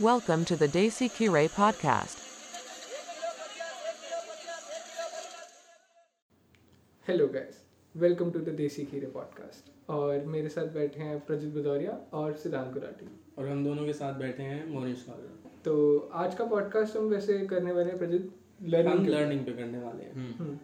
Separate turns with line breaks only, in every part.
Welcome to the Desi Kire podcast.
Hello guys welcome to the Desi Khire podcast और मेरे साथ बैठे हैं प्रजित भदौरिया और सिद्धांत गुलाटी
और हम दोनों के साथ बैठे हैं मोनिश कालरा
तो आज का पॉडकास्ट हम वैसे करने वाले हैं प्रजित
हम
लर्निंग
लर्निंग पे करने वाले हैं।
हम्म,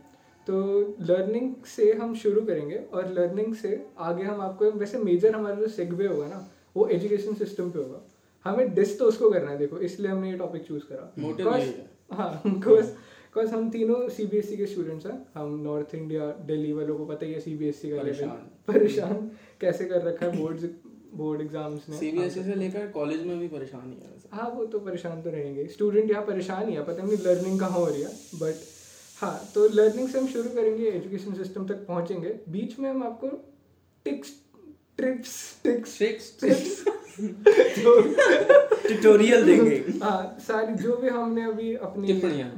तो लर्निंग से हम शुरू करेंगे और लर्निंग से आगे हम आपको वैसे मेजर हमारा जो सेगवे होगा ना वो एजुकेशन सिस्टम पे होगा। हमें डिस तो उसको करना है देखो इसलिए हमने ये टॉपिक चूज़ करा।
है।
हाँ बिकॉज़ हम तीनों सीबीएसई E के स्टूडेंट्स हैं। हम नॉर्थ इंडिया दिल्ली वालों को पता ही है सी सीबीएसई का लेवल
परेशान।
परेशान कैसे कर रखा है बोर्ड बोर्ड एग्ज़ाम्स ने।
सीबीएसई E से लेकर कॉलेज में भी परेशानी है
हाँ वो तो परेशान तो रहेंगे। स्टूडेंट यहाँ परेशान ही है पता नहीं लर्निंग कहाँ हो रही है। बट हाँ तो लर्निंग से हम शुरू करेंगे एजुकेशन सिस्टम तक पहुँचेंगे। बीच में हम आपको tricks tips tricks
Tricks,
tips
tutorial देंगे।
हाँ सारी जो भी हमने अभी अपनी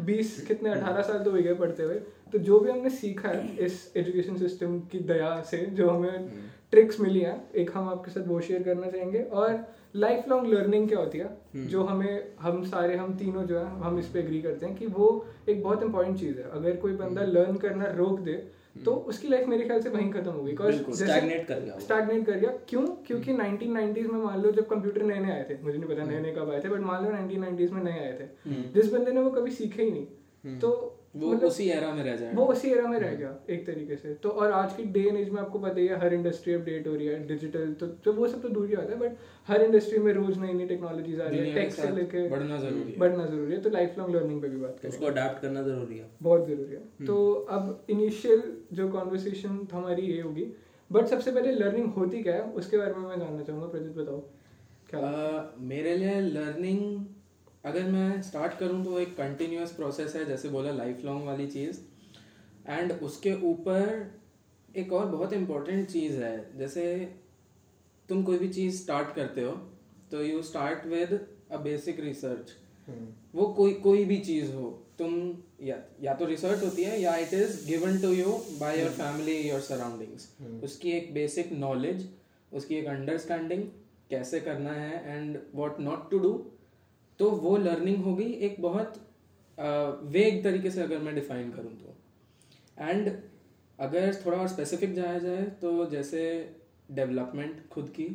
बीस कितने अठारह साल तो हो गए पढ़ते हुए तो जो भी हमने सीखा है इस एजुकेशन सिस्टम की दया से जो हमें ट्रिक्स मिली हैं एक हम आपके साथ वो शेयर करना चाहेंगे। और लाइफ लॉन्ग लर्निंग क्या होती है जो हमें हम सारे हम तीनों जो है हम इस पर एग्री करते हैं कि वो एक बहुत इंपॉर्टेंट चीज़ है। अगर कोई बंदा लर्न करना रोक दे तो उसकी लाइफ मेरे ख्याल से वहीं खत्म हो
गई। स्टैग्नेट कर गया
स्टैग्नेट कर गया। क्यों? क्योंकि 1990s में मान लो जब कंप्यूटर नए नए आए थे मुझे नहीं पता नए नए कब आए थे बट मान लो नाइनटीन में नए आए थे। जिस बंदे ने वो कभी सीखे ही नहीं तो
वो
मतलब
उसी एरा में रह
वो उसी एरा में रह गया एक तरीके से। तो और आज की डे एंड एज में आपको पता ही है हर इंडस्ट्री अपडेट हो रही है डिजिटल तो तो वो सब तो दूर ही होता है बट हर इंडस्ट्री में रोज नई नई टेक्नोलॉजीज़ आ रही है
दुनिया के
टेक से लेके
बढ़ना ज़रूरी है।
बढ़ना ज़रूरी है तो लाइफ लॉन्ग लर्निंग पे भी बात करें।
उसको अडाप्ट करना ज़रूरी है।
बहुत ज़रूरी है। तो अब इनिशियल जो कॉन्वर्सेशन हमारी ये होगी बट सबसे पहले लर्निंग होती क्या है उसके बारे में मैं जानना चाहूँगा प्रजित बताओ। क्या
मेरे लिए लर्निंग अगर मैं स्टार्ट करूँ तो एक कंटिन्यूस प्रोसेस है जैसे बोला लाइफ लॉन्ग वाली चीज़। एंड उसके ऊपर एक और बहुत इम्पोर्टेंट चीज़ है जैसे तुम कोई भी चीज़ स्टार्ट करते हो तो you start with a basic research वो कोई कोई भी चीज़ हो तुम या या तो रिसर्च होती है या it is given to you by your family your surroundings उसकी एक बेसिक नॉलेज उसकी एक अंडरस्टैंडिंग कैसे करना है and what not to do तो वो लर्निंग होगी एक बहुत वेग तरीके से अगर मैं डिफाइन करूँ तो। एंड अगर थोड़ा और स्पेसिफिक जाया जाए तो जैसे डेवलपमेंट खुद की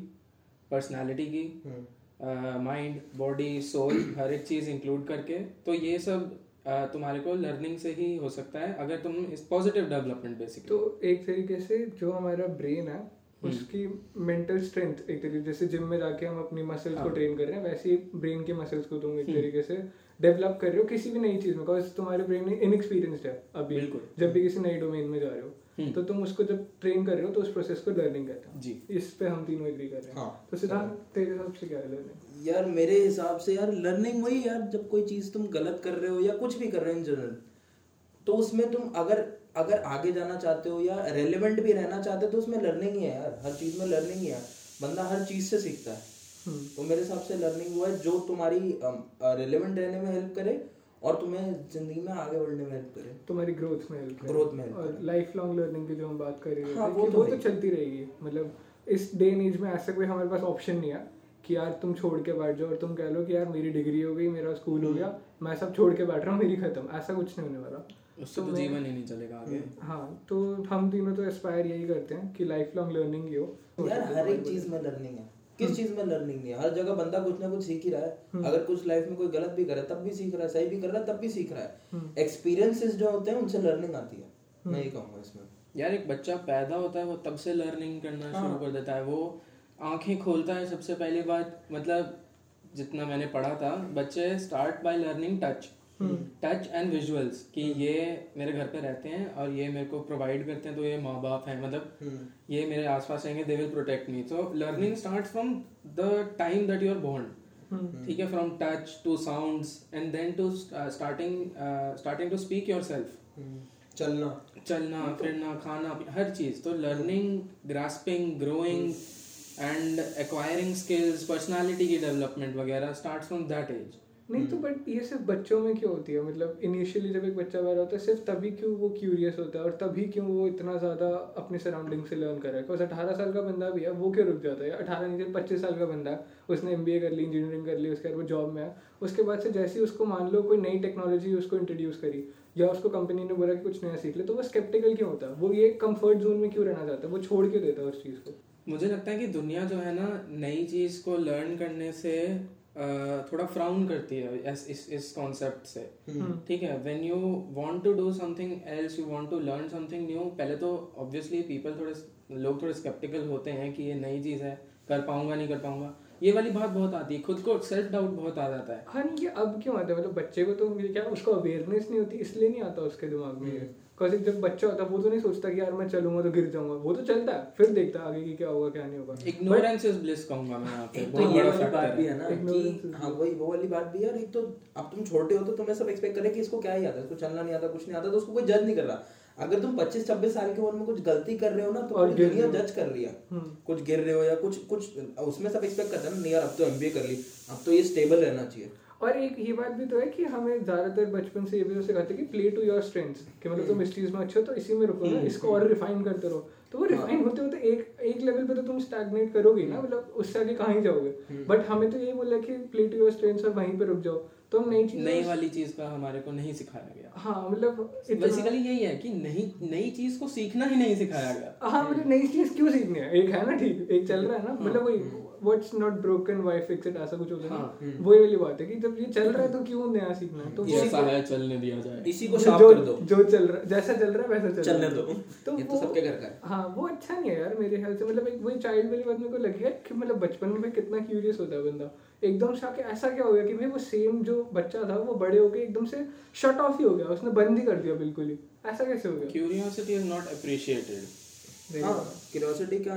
पर्सनालिटी की माइंड बॉडी सोल हर एक चीज़ इंक्लूड करके तो ये सब तुम्हारे को लर्निंग से ही हो सकता है अगर तुम इस पॉजिटिव डेवलपमेंट बेसिकली
तो एक तरीके से जो हमारा ब्रेन है उसकी मेंटल स्ट्रेंथ एक तरीके जैसे जिम में जाके हम अपनी मसल्स को
हाँ।
ट्रेन कर रहे हैं वैसे ही ब्रेन के मसल्स को तुम एक तरीके से डेवलप कर रहे हो किसी भी नई चीज़ में बिकॉज़ तुम्हारे ब्रेन इनएक्सपीरियंस्ड है अभी जब भी किसी नई डोमेन में जा रहे हो तो तुम उसको जब ट्रेन कर रहे हो तो उस प्रोसेस को लर्निंग कहते हैं।
जी।
इस पे हम तीनों एग्री कर रहे हैं।
हाँ।
तो सिद्धांत तेरे हिसाब से क्या है लर्निंग
यार मेरे हिसाब से यार लर्निंग वही यार जब कोई चीज़ तुम गलत कर रहे हो या कुछ भी कर रहे हो इन जनरल तो उसमें तुम अगर अगर आगे जाना चाहते हो या रेलिवेंट भी रहना चाहते हो तो उसमें लर्निंग ही है यार। हर चीज़ में लर्निंग ही है। बंदा हर चीज़ से सीखता है।
हम्म।
तो मेरे हिसाब से लर्निंग वो है जो तुम्हारी रेलेवेंट रहने में हेल्प करे और तुम्हें ज़िंदगी में आगे बढ़ने में हेल्प करे।
तुम्हारी ग्रोथ में करे।
Growth में
और लाइफ लॉन्ग लर्निंग की जो हम बात कर रहे
हाँ,
थे
वो तो
तो चलती रहेगी। मतलब इस डे एंड एज में ऐसा कोई हमारे पास ऑप्शन नहीं है कि यार तुम छोड़ के बैठ जाओ और तुम कह लो कि यार मेरी डिग्री हो गई मेरा स्कूल हो गया मैं सब छोड़ के बैठ रहा हूँ मेरी खत्म। ऐसा कुछ नहीं होने वाला।
उससे तो
मैं-
जीवन ही नहीं चलेगा आगे।
हाँ तो हम तीनों तो एस्पायर यही करते हैं कि लाइफ लॉन्ग लर्निंग ही हो।
यार हर एक चीज़ में लर्निंग है। किस चीज़ में लर्निंग नहीं है? हर जगह बंदा कुछ ना कुछ सीख ही रहा है। अगर कुछ लाइफ में कोई गलत भी करे तब भी सीख रहा है सही भी कर रहा है तब भी सीख रहा है। एक्सपीरियंसेस जो होते हैं उनसे लर्निंग आती है। मैं ये कहूँगा इसमें।
यार एक बच्चा पैदा होता है वो तब से लर्निंग करना शुरू कर देता है। वो आँखें खोलता है सबसे पहली बात मतलब जितना मैंने पढ़ा था बच्चे start by learning touch touch and visuals कि ये मेरे घर पे रहते हैं और ये मेरे को प्रोवाइड करते हैं तो ये माँ बाप हैं मतलब ये मेरे आसपास रहेंगे दे विल प्रोटेक्ट मी तो learning start from the time that you are born ठीक है from touch to sounds and then to starting starting to speak yourself
चलना।
चलना फिरना खाना हर चीज़। तो learning grasping growing and acquiring skills personality की डेवलपमेंट वगैरह स्टार्ट फ्रॉम दैट एज
नहीं तो बट ये सिर्फ़ बच्चों में क्यों होती है? मतलब इनिशियली जब एक बच्चा पैदा होता है सिर्फ़ तभी क्यों वो क्यूरियस होता है? और तभी क्यों वो इतना ज़्यादा अपने सराउंडिंग से लर्न कर रहा है? बिकॉज़ अठारह साल का बंदा भी है वो क्यों रुक जाता है? अठारह नहीं पच्चीस साल का बंदा है उसने एमबीए कर ली इंजीनियरिंग कर ली उसके बाद वो जॉब में है। उसके बाद से जैसे ही उसको मान लो कोई नई टेक्नोलॉजी उसको इंट्रोड्यूस करी या उसको कंपनी ने बोला कि कुछ नया सीख ले तो वो स्केप्टिकल क्यों होता है? वो ये कंफर्ट जोन में क्यों रहना चाहता है? वो छोड़ क्यों देता है उस चीज़ को?
मुझे लगता है कि दुनिया जो है ना नई चीज़ को लर्न करने से थोड़ा फ्राउन करती है इस इस कॉन्सेप्ट से।
हम्म।
ठीक है? When you want to do something else you want to learn something new पहले तो ऑब्वियसली पीपल थोड़े लोग थोड़े स्केप्टिकल होते हैं कि ये नई चीज़ है कर पाऊँगा नहीं कर पाऊँगा। ये वाली बात बहुत आती है खुद को सेल्फ डाउट बहुत आ जाता है।
हाँ ये अब क्यों आता है? मतलब बच्चे को तो मुझे क्या उसको अवेयरनेस नहीं होती इसलिए नहीं आता उसके दिमाग में। ये बिकॉज़ जब बच्चा होता है वो तो नहीं सोचता कि यार मैं चलूँगा तो गिर जाऊँगा। वो तो चलता है फिर देखता है आगे की क्या होगा क्या नहीं होगा।
इग्नोरेंस इज़ ब्लिस कहूँगा मैं यहाँ पे
तो ये वाली बात भी
है
है ना कि
is
हाँ वही वो वाली बात भी है और एक तो अब तुम छोटे हो तो तुम्हें सब एक्सपेक्ट करे कि इसको क्या ही आता है इसको चलना नहीं आता कुछ नहीं आता तो उसको कोई जज नहीं कर रहा। अगर तुम 25 26 साल की उम्र में कुछ गलती कर रहे हो ना तो
और
दुनिया जज कर लिया
हम्म।
कुछ गिर रहे हो या कुछ कुछ उसमें सब एक्सपेक्ट करते हैं ना यार अब तो एमबीए कर ली अब तो ये स्टेबल रहना चाहिए।
और एक ये बात भी तो है कि हमें ज़्यादातर बचपन से ये भी तो सिखाते कि प्ले टू योर स्ट्रेंथ्स कि मतलब तुम इस चीज़ में अच्छे हो तो इसी में रुको ना इसको और रिफाइन करते रहो। तो वो रिफाइन होते होते एक एक लेवल पे तो तुम स्टैगनेट करोगे ना मतलब उससे आगे कहाँ ही जाओगे? बट हमें तो यही बोला कि प्ले टू योर स्ट्रेंथ्स और वहीं पर रुक जाओ। तो नई चीज़
नई वाली चीज़ का हमारे को नहीं सिखाया गया।
हाँ मतलब
बेसिकली यही है कि नई नई चीज़ को सीखना ही नहीं सिखाया गया।
हाँ मतलब नई चीज़ क्यों सीखनी है? एक है ना ठीक एक चल रहा है ना मतलब वही what's not broken why fix it ऐसा कुछ होता है ना। वही वाली बात है कि जब ये चल रहा है तो क्यों नया सीखना है? तो
ये ऐसा है चलने दिया जाए।
इसी को शाप कर दो।
जो चल रहा जैसा चल रहा है वैसा चल
चलने दो।
तो
ये तो सबके घर का है।
हाँ वो अच्छा नहीं है यार मेरे ख्याल से। मतलब एक वही चाइल्ड वाली बात मेरे को लगी है कि मतलब बचपन में कितना क्यूरियस होता है बंदा। एकदम से आके ऐसा क्या हो गया कि भाई वो सेम जो बच्चा था वो बड़े होके एकदम से शट ऑफ़ ही हो गया। उसने बंद ही कर दिया बिल्कुल ही। ऐसा कैसे हो गया?
क्यूरियोसिटी इज़ नॉट अप्रिशिएटेड
हाँ क्यूरियोसिटी क्या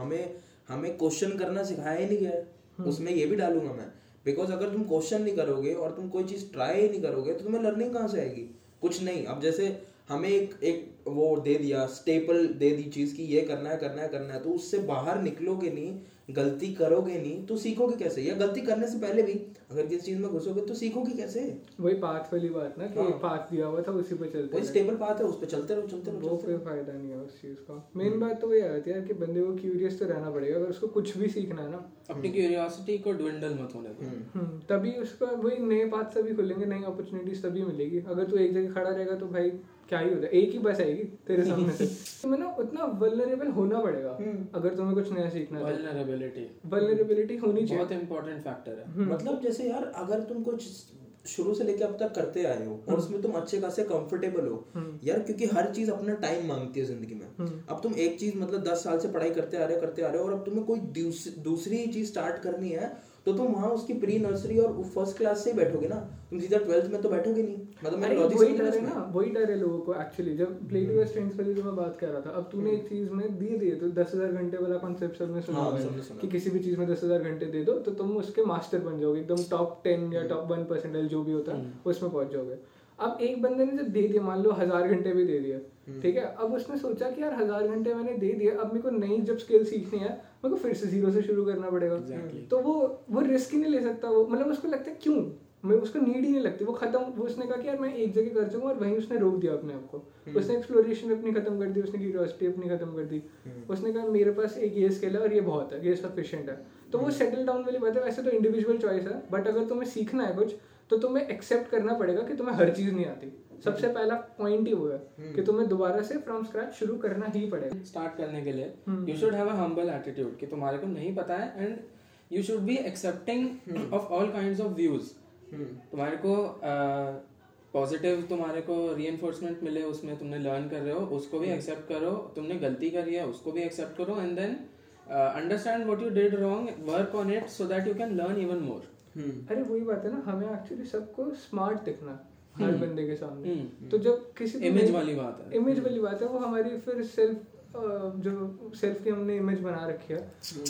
हमें हमें क्वेश्चन करना सिखाया ही नहीं गया
हम्म।
उसमें ये भी डालूँगा मैं। बिकॉज़ अगर तुम क्वेश्चन नहीं करोगे और तुम कोई चीज़ ट्राई ही नहीं करोगे तो तुम्हें लर्निंग कहाँ से आएगी? कुछ नहीं। अब जैसे हमें एक एक वो दे दिया स्टेपल दे दी चीज़ की ये करना है करना है करना है तो उससे बाहर निकलोगे नहीं गलती करोगे नहीं तो सीखोगे कैसे? या गलती करने से पहले भी अगर किसी चीज़ में घुसोगे तो सीखोगे कैसे?
वही पाथ वाली बात ना कि
हाँ।
पाथ दिया हुआ था उसी पे चलते
वही स्टेबल पाथ है उस पर चलते रहो चलते रहो
वो कोई फ़ायदा नहीं है उस चीज़ का। मेन बात तो वही आती है यार कि बंदे को क्यूरियस तो रहना पड़ेगा अगर उसको कुछ भी सीखना है ना।
अपनी क्यूरियोसिटी को ड्विंडल मत होने दो।
हम्म, तभी उसका वही नए पाथ सभी खुलेंगे नई अपॉर्चुनिटीज़ तभी मिलेगी। अगर तू एक जगह खड़ा रहेगा तो भाई क्या ही होता है? एक ही बस आएगी तेरे सामने से। तुम्हें ना उतना वल्नरेबल होना पड़ेगा अगर तुम्हें कुछ नया सीखना है
वल्नरेबिलिटी
वल्नरेबिलिटी होनी चाहिए।
बहुत इंपॉर्टेंट फैक्टर है।
मतलब जैसे यार अगर तुम कुछ शुरू से लेके अब तक करते आए हो और उसमें तुम अच्छे खासे कंफर्टेबल हो यार क्योंकि हर चीज़ अपना टाइम मांगती है ज़िंदगी में। अब तुम एक चीज़ मतलब दस साल से पढ़ाई करते आ रहे हो करते आ रहे हो और अब तुम्हें कोई दूसरी चीज़ स्टार्ट करनी है तो तुम वहाँ उसकी प्री नर्सरी और फ़र्स्ट क्लास से ही बैठोगे ना? तुम सीधा ट्वेल्थ में तो बैठोगे नहीं। मतलब
मैं
लॉजिक
वही डर
है
ना वही डर है लोगों को एक्चुअली जब प्ले टू स्ट्रेंथ्स वाली जो मैं बात कर रहा था अब तूने एक चीज़ में दे दिए तो दस हज़ार घंटे वाला कॉन्सेप्ट सबने सुना
हाँ, सुना।
कि किसी भी चीज़ में दस हज़ार घंटे दे दो तो तुम उसके मास्टर बन जाओगे एकदम टॉप टेन या टॉप वन परसेंटाइल जो भी होता है उसमें पहुँच जाओगे। अब एक बंदे ने जब दे दिया मान लो हज़ार घंटे भी दे दिया। ठीक है? अब उसने सोचा कि यार हज़ार घंटे मैंने दे दिया अब मेरे को नई जब स्किल सीखनी है मेरे को फिर से ज़ीरो से शुरू करना पड़ेगा।
Exactly.
तो वो वो रिस्क ही नहीं ले सकता वो मतलब उसको लगता है क्यों? मैं उसको नीड ही नहीं लगती। वो खत्म वो उसने कहा कि यार मैं एक जगह कर चुका और वहीं उसने रोक दिया अपने आप को। उसने एक्सप्लोरेशन अपनी खत्म कर दी उसने क्यूरियोसिटी अपनी खत्म कर दी। उसने कहा मेरे पास एक ये स्किल है और ये बहुत है ये सफिशिएंट है। तो वो सेटल डाउन वाली बात है। वैसे तो इंडिविजुअल चॉइस है बट अगर तुम्हें सीखना है कुछ तो तुम्हें एक्सेप्ट करना पड़ेगा कि तुम्हें हर चीज़ नहीं आती। सबसे पहला पॉइंट ही वो है कि तुम्हें दोबारा से फ्रॉम स्क्रैच शुरू करना ही पड़ेगा।
स्टार्ट करने के लिए।
हम्म।
You should have a humble attitude कि तुम्हारे को नहीं पता है and you should be accepting of all kinds of views तुम्हारे को पॉजिटिव तुम्हारे को रीएनफोर्समेंट मिले उसमें तुमने लर्न कर रहे हो उसको भी एक्सेप्ट करो तुमने गलती करी है उसको भी एक्सेप्ट करो and then understand what you did wrong work on it so that you can learn even more
अरे वही बात है ना हमें एक्चुअली सबको स्मार्ट दिखना हर
हम्म।
बंदे के सामने।
हम्म।
तो जब किसी
इमेज वाली बात है।
इमेज वाली बात है वो हमारी फिर सेल्फ जो सेल्फ की हमने इमेज बना रखी है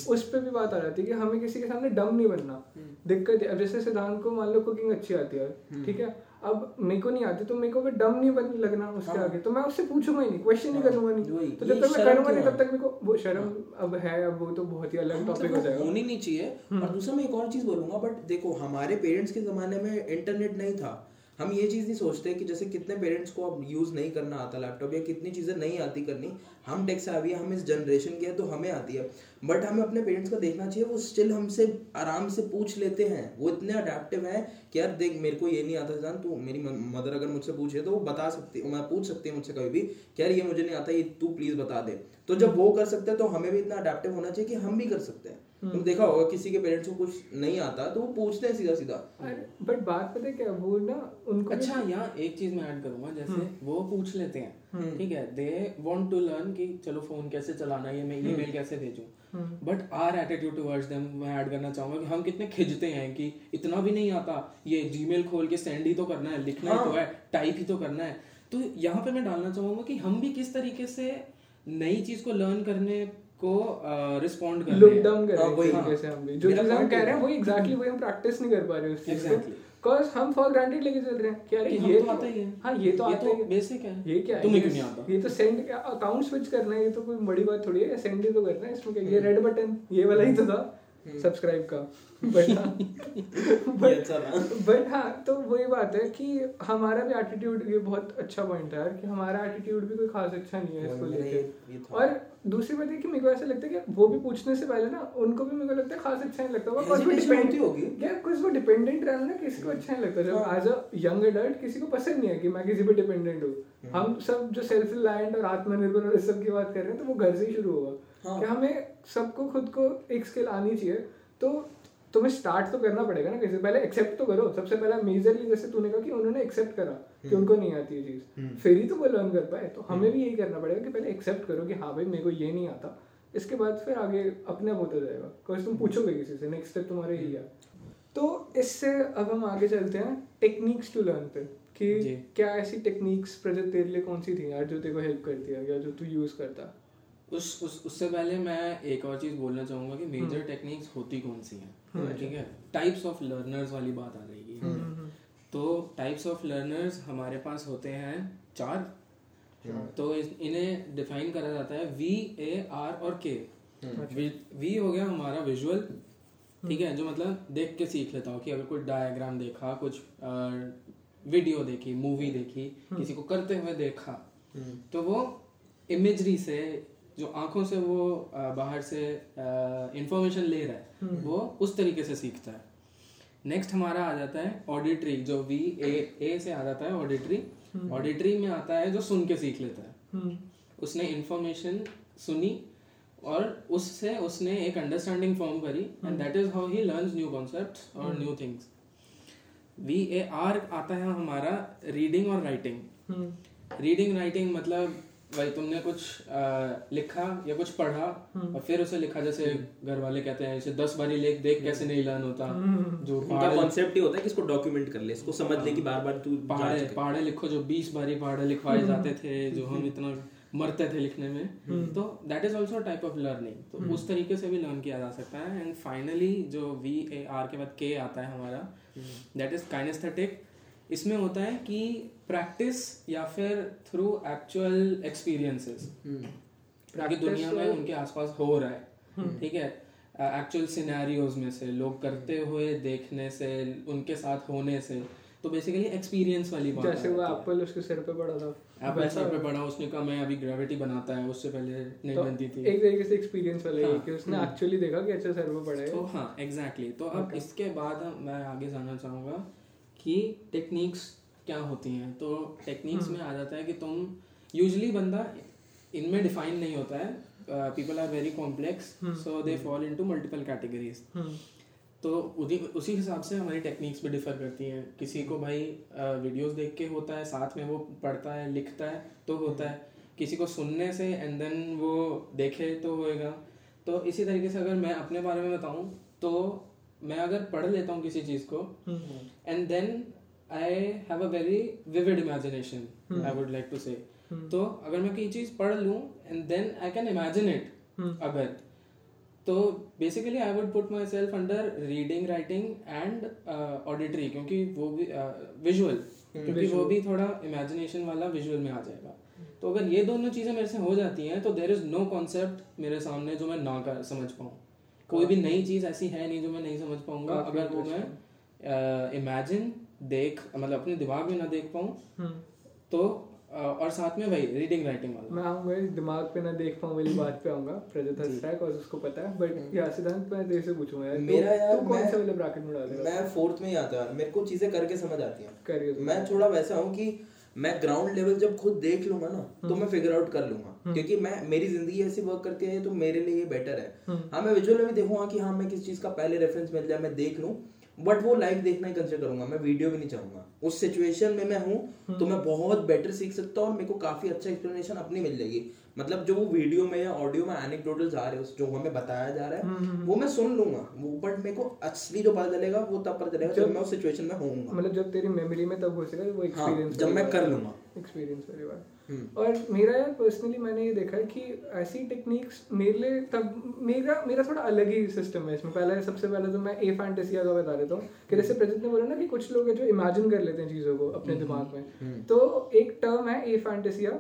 उस पर भी बात आ जाती है कि हमें किसी के सामने डम नहीं बनना। दिक्कत अब जैसे सिद्धांत को मान लो कुकिंग अच्छी आती है ठीक है? अब मेरे को नहीं आती तो मेरे को फिर डम नहीं बन लगना उसके
हाँ।
आगे। तो मैं उससे पूछूँगा ही नहीं क्वेश्चन ही करूँगा नहीं। तो जब तक मैं करूँगा नहीं तब तक मेरे को वो शर्म अब है अब वो तो बहुत ही अलग
हाँ,
टॉपिक
मतलब
हो जाएगा।
होनी नहीं चाहिए। और दूसरा मैं एक और चीज़ बोलूँगा बट देखो हमारे पेरेंट्स के जमाने में इंटरनेट नहीं था। हम ये चीज़ नहीं सोचते कि जैसे कितने पेरेंट्स को अब यूज़ नहीं करना आता लैपटॉप या कितनी चीज़ें नहीं आती करनी। हम टेक्स आवी हम इस जनरेशन के हैं तो हमें आती है। बट हमें अपने पेरेंट्स को देखना चाहिए, वो स्टिल हमसे आराम से पूछ लेते हैं। वो इतने अडेप्टिव हैं कि यार देख, मेरे को ये नहीं आता जान तू मेरी मदर अगर मुझसे पूछे तो वो बता सकती, मैं पूछ सकती है मुझसे कभी भी कि यार ये मुझे नहीं आता, ये तू प्लीज़ बता दे। तो जब वो कर सकते हैं तो हमें भी इतना अडेप्टिव होना चाहिए कि हम भी कर सकते हैं। तुम देखा होगा किसी के पेरेंट्स को कुछ नहीं आता तो वो पूछते हैं सीधा सीधा
बट बात पता है क्या वो ना उनको
अच्छा यहाँ एक चीज़ मैं ऐड करूँगा जैसे वो पूछ लेते हैं ठीक है दे वांट टू लर्न कि चलो फ़ोन कैसे चलाना है मैं ईमेल कैसे भेजूं। But our attitude towards them मैं ऐड करना चाहूँगा कि हम कितने खिंचते हैं कि इतना भी नहीं आता ये जीमेल खोल के सेंड ही तो करना है लिखना ही तो है। टाइप ही तो करना है। तो यहाँ पे मैं डालना चाहूँगा कि हम भी किस तरीके से नई चीज़ को लर्न करने को रिस्पॉन्ड कर
लुक डाउन कर
वही,
एक
हाँ।
से हम भी। जो चीज़ हम कह रहे हैं वही एग्जैक्टली वही हम प्रैक्टिस नहीं कर पा रहे उस चीज़ को। बिकॉज़ हम फॉर ग्रांटेड लेके चल रहे हैं क्या अरे
कि
ये
तो आता ही है।
हाँ ये तो आता
तो
ही है।
बेसिक है।
ये क्या
तुम्हें क्यों नहीं आता?
ये तो सेंड अकाउंट स्विच करना है ये तो कोई बड़ी बात थोड़ी है। सेंड ही तो करना है इसमें क्या ये रेड बटन ये वाला ही तो था। सब्सक्राइब का बट हाँ
अच्छा
बट हाँ तो वही बात है कि हमारा भी एटीट्यूड ये बहुत अच्छा पॉइंट है यार कि हमारा एटीट्यूड भी कोई खास अच्छा नहीं है इसको लेके। और दूसरी बात है कि मेरे को ऐसा लगता है कि वो भी पूछने से पहले ना उनको भी मेरे को लगता है खास अच्छा नहीं लगता होगा कुछ डिपेंड
होगी।
क्या कुछ वो डिपेंडेंट रहना ना किसी को अच्छा नहीं लगता जब। एज अ यंग एडल्ट किसी को पसंद नहीं है कि मैं किसी पे डिपेंडेंट हूँ
हम्म।
हम सब जो सेल्फ रिलायंट और आत्मनिर्भर और इस सब की बात कर रहे हैं तो वो घर से ही शुरू होगा
हाँ।
कि हमें सबको खुद को एक स्किल आनी चाहिए। तो तुम्हें स्टार्ट तो करना पड़ेगा ना कैसे पहले एक्सेप्ट तो करो। सबसे पहला मेजरली जैसे तूने कहा कि उन्होंने एक्सेप्ट करा कि
हम्म।
उनको नहीं आती ये चीज़। फिर ही तो वो लर्न कर पाए। तो हमें भी यही करना पड़ेगा कि पहले एक्सेप्ट करो कि हाँ भाई मेरे को ये नहीं आता। इसके बाद फिर आगे अपने आप होता जाएगा। बिकॉज़ तुम पूछोगे किसी से नेक्स्ट स्टेप तुम्हारे ही है। तो इससे अब हम आगे चलते हैं टेक्निक्स टू लर्न पे कि क्या ऐसी टेक्निक्स प्रजत तेरे लिए कौन सी थी यार जो तेरे को हेल्प करती है या जो तू यूज़ करता?
उस उस उससे पहले मैं एक और चीज़ बोलना चाहूँगा कि
हम्म।
मेजर टेक्निक्स होती कौन सी हैं? ठीक है? टाइप्स ऑफ़ लर्नर्स वाली बात आ जाएगी
हम्म,
तो टाइप्स ऑफ़ लर्नर्स हमारे पास होते हैं चार। तो इन्हें डिफाइन करा जाता है वी ए आर और के वी हो गया हमारा विजुअल ठीक है? जो मतलब देख के सीख लेता हूँ कि अगर कोई डायग्राम देखा कुछ वीडियो देखी मूवी देखी किसी को करते हुए देखा तो वो इमेजरी से जो आँखों से वो बाहर से इंफॉर्मेशन ले रहा है वो उस तरीके से सीखता है। नेक्स्ट हमारा आ जाता है ऑडिटरी जो वी ए ए से आ जाता है ऑडिटरी ऑडिटरी में आता है जो सुन के सीख लेता है।
हम्म,
उसने इंफॉर्मेशन सुनी और उससे उसने एक अंडरस्टैंडिंग फॉर्म करी and that is how he learns new concepts और new things V A R आता है हमारा रीडिंग और राइटिंग
हम्म,
रीडिंग राइटिंग मतलब भाई तुमने कुछ आ, लिखा या कुछ पढ़ा और फिर उसे लिखा जैसे घर वाले कहते हैं इसे दस बारी लिख देख कैसे नहीं लर्न होता। जो
उनका कॉन्सेप्ट ही होता है कि इसको डॉक्यूमेंट कर ले इसको समझ ले कि बार बार तू
पहाड़े पहाड़े लिखो जो बीस बारी पहाड़े लिखवाए जाते थे जो हम इतना मरते थे लिखने में। तो that is also type of learning तो उस तरीके से भी लर्न किया जा सकता है। एंड फाइनली जो वी ए आर के बाद के आता है हमारा दैट इज़ काइनेस्थेटिक इसमें होता है कि प्रैक्टिस या फिर थ्रू एक्चुअल एक्सपीरियंसेस दुनिया में उनके आसपास हो रहा है। ठीक है? एक्चुअल सिनेरियोज में से लोग करते हुए देखने से उनके साथ होने से तो बेसिकली एक्सपीरियंस वाली बात
जैसे वो एप्पल उसके सिर पे पड़ा था।
एप्पल सर पे पड़ा उसने कहा मैं अभी ग्रेविटी बनाता है उससे पहले नहीं
तो
बनती थी।
एक तरीके से एक्सपीरियंस वाला ही
हाँ,
कि उसने एक्चुअली देखा कि अच्छा सर पे पड़ा।
तो
है
हाँ एग्जैक्टली तो अब इसके बाद मैं आगे जाना चाहूँगा कि टेक्निक्स क्या होती हैं? तो टेक्निक्स में आ जाता है कि तुम यूजली बंदा इनमें डिफाइन नहीं होता है। People are very complex so they fall into multiple categories
hmm,
तो उसी उसी हिसाब से हमारी टेक्निक्स भी डिफर करती हैं। किसी को भाई वीडियोस देख के होता है साथ में वो पढ़ता है लिखता है तो होता है। किसी को सुनने से एंड देन वो देखे तो होएगा। तो इसी तरीके से अगर मैं अपने बारे में बताऊँ तो मैं अगर पढ़ लेता हूँ किसी चीज़ को and then I have a very vivid imagination I would like to say तो अगर मैं कोई चीज़ पढ़ लूँ and then I can imagine it अगर। तो basically I would put myself under reading writing and auditory क्योंकि वो भी विजुअल क्योंकि वो भी थोड़ा इमेजिनेशन वाला विजुअल में आ जाएगा। तो अगर ये दोनों चीज़ें मेरे से हो जाती हैं तो देर इज़ नो कॉन्सेप्ट मेरे सामने जो मैं ना कर समझ पाऊँ। कोई भी नई चीज़ ऐसी है नहीं जो मैं नहीं समझ पाऊँगा। अगर वो मैं इमेजिन देख मतलब अपने दिमाग में ना देख पाऊँ
हम्म।
तो और साथ में वही रीडिंग राइटिंग वाला।
मैं आऊँगा दिमाग पे ना देख पाऊँ वाली बात पे आऊँगा प्रजत हंस और उसको पता है बट यार सिद्धांत मैं तेरे से पूछूँगा यार
मेरा यार
तू कौन
मैं-
से वाले ब्रैकेट में डालेगा
मैं फोर्थ में ही आता है मेरे को चीज़ें करके समझ आती हैं।
करिए तो।
मैं थोड़ा वैसा हूँ कि मैं ग्राउंड लेवल जब खुद देख लूँगा ना तो
हम्म।
मैं फिगर आउट कर लूँगा। क्योंकि मैं मेरी ज़िंदगी ऐसी वर्क करती है तो मेरे लिए ये बेटर है।
हम्म।
हाँ मैं विजुअल में देखूँगा कि हाँ मैं किस चीज़ का पहले रेफरेंस मिल जाए मैं देख लूँ। बट वो लाइव देखना ही कंसिडर करूँगा मैं वीडियो भी नहीं चाहूँगा उस सिचुएशन में मैं हूँ
हम्म।
तो मैं बहुत बेटर सीख सकता हूँ और मेरे को काफ़ी अच्छा एक्सप्लेनेशन अपनी मिल जाएगी मतलब जो वो वीडियो में या ऑडियो में एनेक्डोटल्स आ रहे हैं जो हमें बताया जा रहा
हम्म,
है वो मैं सुन लूँगा वो बट मेरे को असली जो पता चलेगा वो तब पता चलेगा जब मैं उस सिचुएशन में होऊँगा
मतलब जब तेरी मेमोरी में तब हो सकेगा वो एक्सपीरियंस
जब मैं कर लूँगा।
एक्सपीरियंस वाली बात
हम्म।
और मेरा यार पर्सनली मैंने ये देखा है कि ऐसी टेक्निक्स मेरे लिए तब मेरा मेरा थोड़ा अलग ही सिस्टम है इसमें। पहले सबसे पहले तो मैं ए फैंटेसिया का बता देता हूँ। कि जैसे प्रजित ने बोला ना कि कुछ लोग हैं जो इमेजिन कर लेते हैं चीज़ों को अपने
हम्म।
दिमाग में। तो एक टर्म है ए फैंटेसिया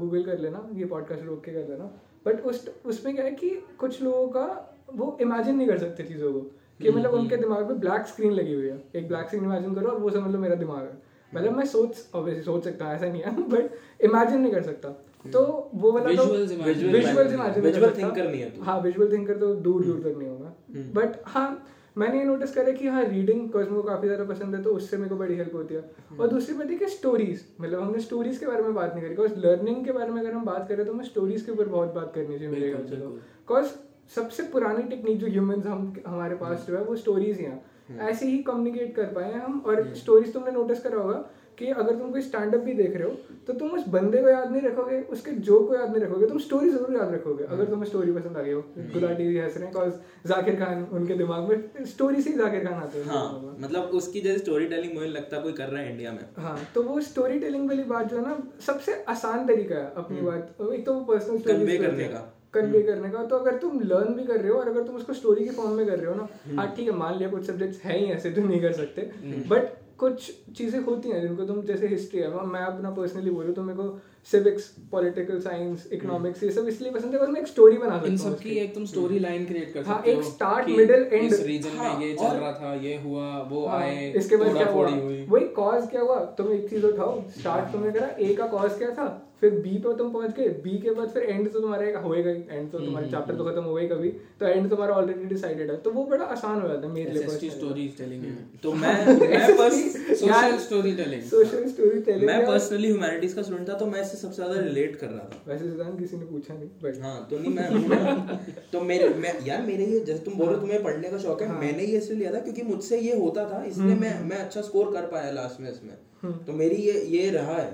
गूगल कर लेना ये पॉडकास्ट रोक के कर लेना बट उस उसमें क्या है कि कुछ लोगों का वो इमेजिन नहीं कर सकते चीज़ों को। कि मतलब उनके दिमाग में ब्लैक स्क्रीन लगी हुई है। एक ब्लैक स्क्रीन इमेजिन करो और वो समझ लो मेरा दिमाग है। मतलब मैं सोच ऑब्वियसली सोच सकता ऐसा नहीं है बट इमेजिन नहीं कर सकता। तो वो वाला तो
Visuals imagine-
Visual
visuals imagine
visual thinker नहीं है तू।
हाँ विजुअल थिंकर तो दूर दूर तक नहीं होगा। बट हाँ मैंने ये नोटिस करा कि हाँ रीडिंग बिकॉज़ मेरे को काफ़ी ज़्यादा पसंद है तो उससे मेरे को बड़ी हेल्प होती है। और दूसरी बात है कि स्टोरीज मतलब हमने स्टोरीज के बारे में बात नहीं करी। बिकॉज़ लर्निंग के बारे में अगर हम बात करें तो हमें स्टोरीज के ऊपर बहुत बात करनी चाहिए मेरे ख्याल से तो। बिकॉज़ सबसे पुरानी टेक्निक जो ह्यूमंस हम हमारे पास जो है वो स्टोरीज ही हैं। ऐसे ही कम्युनिकेट कर पाए हम और स्टोरीज तुमने नोटिस करा होगा कि अगर तुम कोई स्टैंड अप भी देख रहे हो तो तुम उस बंदे को याद नहीं रखोगे उसके जोक को याद नहीं रखोगे तुम स्टोरी ज़रूर याद रखोगे अगर तुम्हें स्टोरी पसंद आ गई हो। गुलाटी जी हंस रहे हैं बिकॉज़ जाकिर खान उनके दिमाग में स्टोरी से ही जाकिर खान आते हैं।
हाँ मतलब उसकी जैसे स्टोरी टेलिंग मुझे लगता है कोई कर रहा है इंडिया में।
हाँ तो वो स्टोरी टेलिंग वाली बात जो है ना सबसे आसान तरीका है अपनी बात एक तो वो पर्सनल
Convey करने का।
कन्वे करने का। तो अगर तुम लर्न भी कर रहे हो और अगर तुम उसको स्टोरी के फॉर्म में कर रहे हो ना हाँ ठीक है मान लिया कुछ सब्जेक्ट्स है ही ऐसे तुम नहीं कर सकते। बट कुछ चीज़ें होती हैं जिनको तुम जैसे हिस्ट्री है मैं अपना पर्सनली बोलूँ तो मेरे को सिविक्स पॉलिटिकल साइंस इकोनॉमिक्स ये सब इसलिए पसंद है और मैं एक स्टोरी बना सकता
इन
हूँ
सब की एक तुम स्टोरी लाइन क्रिएट कर
हाँ,
सकते
एक
हो
start,
कि
middle, end।
इस रीजन
हाँ,
में ये चल रहा था ये हुआ वो
हाँ,
आए
इसके बाद क्या हुआ? वही कॉज क्या हुआ? तुम एक चीज़ उठाओ स्टार्ट तुमने करा ए का कॉज क्या था? फिर बी पे तुम पहुँच गए बी के बाद फिर एंड तो तुम्हारा एक होएगा ही एंड तो तुम्हारे चैप्टर तो खत्म होगा ही कभी तो एंड तुम्हारा ऑलरेडी डिसाइडेड है। तो वो बड़ा आसान हो जाता है मेरे लिए
एसएसटी स्टोरी टेलिंग है।
तो मैं मैं बस
social story telling
social story telling
मैं पर्सनली ह्यूमैनिटीज का स्टूडेंट था तो मैं इससे सबसे ज़्यादा रिलेट कर रहा था
वैसे सिद्धांत किसी ने पूछा नहीं बट
हाँ तो नहीं मैं हूँ तो मेरे मैं यार मेरे ये जैसे तुम बोल रहे हो तुम्हें पढ़ने का शौक है
हाँ।
मैंने ये इसलिए लिया था क्योंकि मुझसे ये होता था इसलिए
हम्म,
मैं मैं अच्छा स्कोर कर पाया लास्ट में इसमें
हम्म।
तो मेरी ये ये रहा है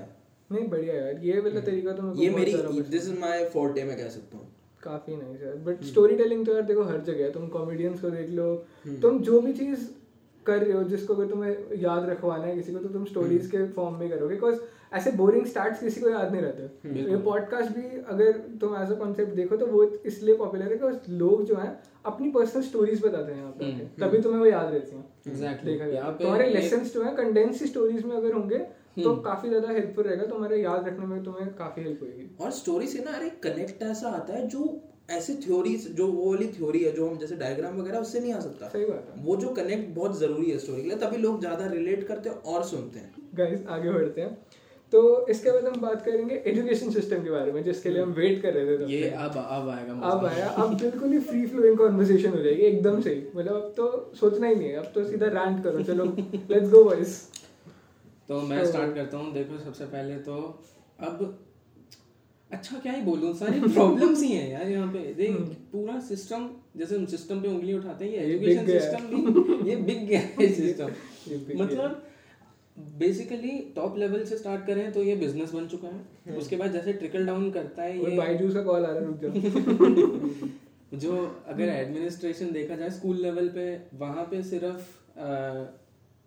नहीं बढ़िया यार ये वाला तरीका तो को
ये मेरी दिस इज़ माय फोर्टे मैं कह सकता हूँ
काफ़ी नाइस यार बट
हम्म।
स्टोरी टेलिंग तो यार देखो हर जगह है तुम कॉमेडियंस को देख लो
हम्म।
तुम जो भी चीज़ कर रहे हो जिसको अगर तुम्हें याद रखवाना है किसी को तो तुम स्टोरीज
हम्म।
के फॉर्म में करोगे बिकॉज़ ऐसे बोरिंग स्टार्ट किसी को याद नहीं रहते। ये पॉडकास्ट भी अगर तुम एज अ कॉन्सेप्ट देखो तो वो इसलिए पॉपुलर है बिकॉज़ लोग जो हैं अपनी पर्सनल स्टोरीज बताते हैं यहाँ पे तभी तुम्हें वो याद रहती हैं।
Exactly.
देखा जाए।
यहाँ
तो
पे
तुम्हारे लेसन जो है कंडेंस स्टोरीज में अगर होंगे तो काफ़ी ज़्यादा हेल्पफुल रहेगा। तुम्हारे याद रखने में तुम्हें काफ़ी हेल्प होगी।
और स्टोरी से ना अरे कनेक्ट ऐसा आता है जो ऐसे थ्योरी जो वो वाली थ्योरी है जो हम जैसे डायग्राम वगैरह उससे नहीं आ सकता।
सही बात है।
वो जो कनेक्ट बहुत ज़रूरी है स्टोरी के लिए तभी लोग ज़्यादा रिलेट करते हैं और सुनते हैं।
गाइस आगे बढ़ते हैं। तो इसके बाद हम बात करेंगे एजुकेशन सिस्टम के बारे में जिसके लिए हम वेट कर रहे थे
ये अब अब आएगा
अब आया। अब बिल्कुल ही फ्री फ्लोइंग कॉन्वर्सेशन हो जाएगी एकदम से। मतलब अब तो सोचना ही नहीं है। अब तो सीधा रैंट करो चलो लेट्स गो बॉयज़
तो मैं
तो-
स्टार्ट करता हूँ। देखो सबसे पहले तो अब अच्छा क्या ही बोलूँ? सारी प्रॉब्लम्स ही हैं यार यहाँ पे। देख पूरा सिस्टम जैसे हम सिस्टम पे उंगली उठाते हैं ये
हम्म।
एजुकेशन। सिस्टम भी ये बिक गया है सिस्टम मतलब बेसिकली टॉप लेवल से स्टार्ट करें तो ये बिज़नेस बन चुका है। उसके बाद जैसे ट्रिकल डाउन करता है ये
बाईजूस का कॉल आ रहा है रुक जाओ।
जो अगर एडमिनिस्ट्रेशन देखा जाए स्कूल लेवल पे वहाँ पे सिर्फ़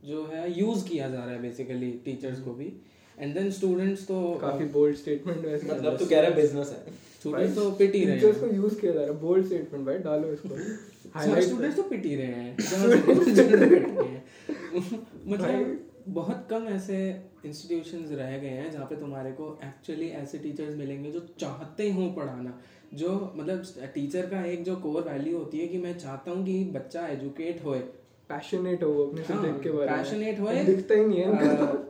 जो है यूज़ किया जा रहा है बेसिकली टीचर्स को भी। एंड देन स्टूडेंट्स तो
काफ़ी बोल्ड स्टेटमेंट वैसे
मतलब तू कह रहा है बिज़नेस है।
स्टूडेंट्स तो पिट ही रहे
टीचर्स
हैं।
को यूज़ किया जा रहा है बोल्ड स्टेटमेंट भाई डालो इसको। हाईलाइट
स्टूडेंट्स तो पिट ही। हैं रहे हैं। मतलब बहुत कम ऐसे इंस्टीट्यूशंस रह गए हैं जहाँ पे तुम्हारे को एक्चुअली ऐसे टीचर्स मिलेंगे जो चाहते हों पढ़ाना जो मतलब टीचर का एक जो कोर वैल्यू होती है कि मैं चाहता हूँ कि बच्चा एजुकेट होए।
पैशनेट हो अपने
हाँ,
सब्जेक्ट के बारे में।
पैशनेट होए,
दिखता ही नहीं है। इनको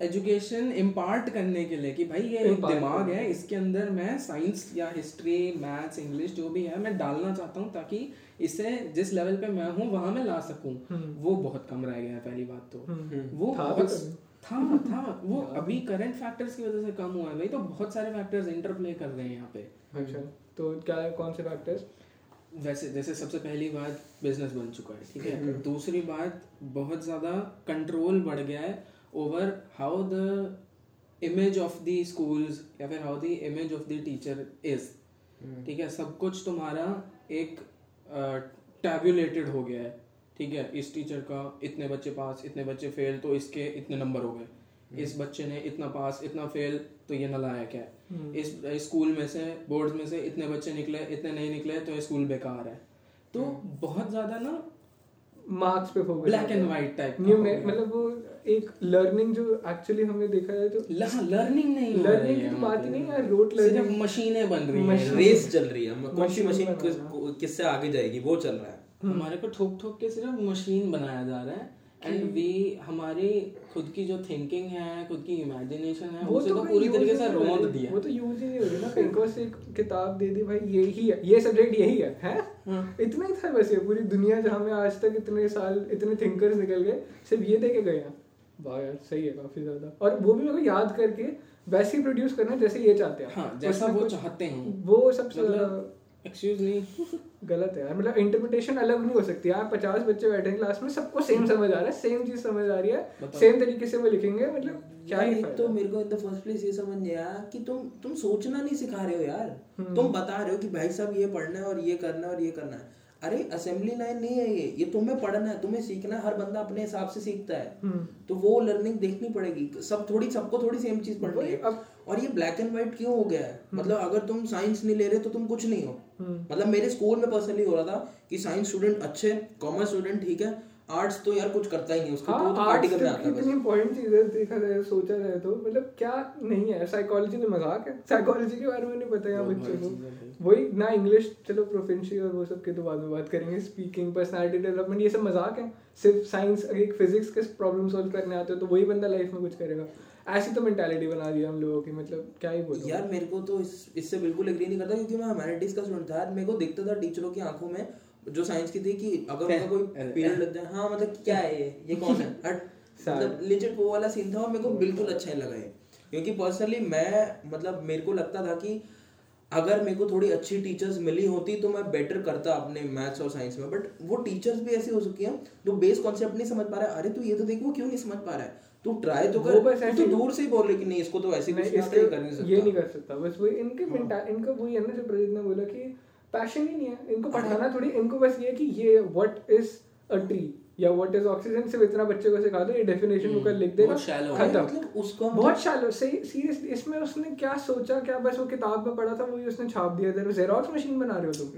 एजुकेशन इम्पार्ट करने के लिए कि भाई ये एक दिमाग है इसके अंदर मैं साइंस या हिस्ट्री मैथ्स इंग्लिश जो भी है मैं डालना चाहता हूँ ताकि इसे जिस लेवल पे मैं हूँ वहाँ मैं ला सकूँ। वो बहुत कम रह गया है पहली बात तो। वो
था
बहुत
कभी।
था था। वो अभी करंट फैक्टर्स की वजह से कम हुआ है भाई तो बहुत सारे फैक्टर्स इंटरप्ले कर रहे हैं यहाँ पे।
अच्छा तो क्या है कौन से फैक्टर्स
वैसे जैसे सबसे पहली बात बिज़नेस बन चुका है ठीक है? दूसरी बात बहुत ज़्यादा कंट्रोल बढ़ गया है over how the image of the schools या फिर how the image of the teacher is ठीक है? सब कुछ तुम्हारा एक टैबुलेटेड हो गया है। ठीक है? इस टीचर का इतने बच्चे पास इतने बच्चे फेल तो इसके इतने नंबर हो गए। इस बच्चे ने इतना पास इतना फेल तो ये नलायक है। इस स्कूल में से बोर्ड में से इतने बच्चे निकले इतने नहीं निकले तो ये स्कूल बेकार है। तो बहुत ज़्यादा ना
मार्क्स पे focus
black and white type
new मतलब वो एक लर्निंग जो एक्चुअली हमने देखा है तो
लर्निंग नहीं हो
Learning
रही
की तो बात ही नहीं है, rote
सिर्फ़ मशीनें बन रही हैं
रेस चल रही है। कौन सी
मशीन
किससे आगे जाएगी वो चल रहा है।
हमारे को ठोक ठोक के सिर्फ़ मशीन बनाया जा रहा है। एंड वी हमारी खुद की जो थिंकिंग है खुद की इमेजिनेशन है उसे तो
भाई
पूरी तरीके से
नहीं
रोंद दिया।
वो तो यूज़ ही नहीं हो रही ना। कहीं को से किताब दे दी भाई यही है। ये सब्जेक्ट यही हैं हाँ। इतना ही था बस ये पूरी दुनिया जहाँ में आज तक इतने साल इतने थिंकर्स निकल गए सिर्फ़ ये देखे गए हैं। वाह यार सही है काफ़ी ज़्यादा। और वो भी मेरे को याद करके वैसे ही प्रोड्यूस करना जैसे ये चाहते हैं।
हाँ जैसा वो चाहते हैं।
वो सबसे
मतलब एक्सक्यूज नहीं
गलत है यार। मतलब इंटरप्रिटेशन अलग नहीं हो सकती। यार पचास बच्चे बैठे हैं क्लास में सबको सेम समझ आ रहा है सेम चीज़ समझ आ रही है। सेम तरीके से वो लिखेंगे मतलब क्या ही
तो मेरे को इन द फ़र्स्ट प्लेस ये समझ नहीं आया कि तुम तुम सोचना नहीं सिखा रहे हो यार।
हम्म।
तुम बता रहे हो कि भाई साहब ये पढ़ना है और ये करना है और ये करना है। अरे असेंबली लाइन नहीं है ये। ये तुम्हें पढ़ना है तुम्हें सीखना है हर बंदा अपने हिसाब से सीखता है।
हम्म।
तो वो लर्निंग देखनी पड़ेगी। सब थोड़ी सबको थोड़ी सेम चीज़ पढ़
रही
है।
अब-
और ये ब्लैक एंड व्हाइट क्यों हो गया है? मतलब अगर तुम साइंस नहीं ले रहे तो तुम कुछ नहीं हो।
हम्म।
मतलब मेरे स्कूल में पर्सनली हो रहा था कि साइंस स्टूडेंट अच्छे कॉमर्स स्टूडेंट ठीक है आर्ट्स तो यार कुछ करता ही नहीं उसको तो तो
हाँ
पार्टी करने आता है बस।
कितनी इंपॉर्टेंट चीज़ है देखा जाए सोचा जाए तो मतलब क्या नहीं है साइकोलॉजी में मज़ाक है। साइकोलॉजी के बारे में नहीं पता यहाँ बच्चों
है।
को। वही ना इंग्लिश चलो प्रोफेंशी और वो सब की तो बाद में बात करेंगे। स्पीकिंग पर्सनालिटी डेवलपमेंट ये सब मज़ाक है। सिर्फ़ साइंस एक फिजिक्स के प्रॉब्लम सॉल्व करने आते हो तो वही बंदा लाइफ में कुछ करेगा। ऐसी तो मेंटालिटी बना दी हम लोगों की मतलब क्या ही बोलूँ।
यार मेरे को तो इस इससे बिल्कुल एग्री नहीं करता क्योंकि मैं ह्यूमैनिटीज का स्टूडेंट था। यार मेरे को दिखता था टीचरों की आँखों में जो साइंस की थी कि अगर उनका कोई पीरियड लग जाए हाँ मतलब क्या है ये? ये कौन है? हट। मतलब लेजिट वो वाला सीन था और मेरे को बिल्कुल अच्छा नहीं लगा ये। क्योंकि पर्सनली मैं मतलब मेरे को लगता था कि अगर मेरे को थोड़ी अच्छी टीचर्स मिली होती तो मैं बेटर करता अपने मैथ्स और साइंस में। बट वो टीचर्स भी ऐसी हो चुकी हैं जो बेस कॉन्सेप्ट नहीं समझ पा रहा है। अरे तू ये तो देख वो क्यों नहीं समझ पा रहा है? तू ट्राई तो कर।
वो बस
तू दूर से ही बोल रहे कि नहीं इसको तो ऐसे
नहीं
कर नहीं सकता।
ये नहीं कर सकता। बस वही इनके मेंटा इनका वही है ना जो प्रजीत ने बोला कि पैशन ही नहीं है। इनको पढ़ाना थोड़ी इनको बस ये है कि ये व्हाट इज़ अ ट्री या व्हाट इज़ ऑक्सीजन सिर्फ़ इतना बच्चे को सिखा दो ये डेफिनेशन वो कल लिख देगा खत्म।
मतलब उसको
बहुत शैलो सही सीरियसली इसमें उसने क्या सोचा क्या बस वो किताब में पढ़ा था वो उसने छाप दिया था जेरोक्स मशीन बना रहे हो तुम।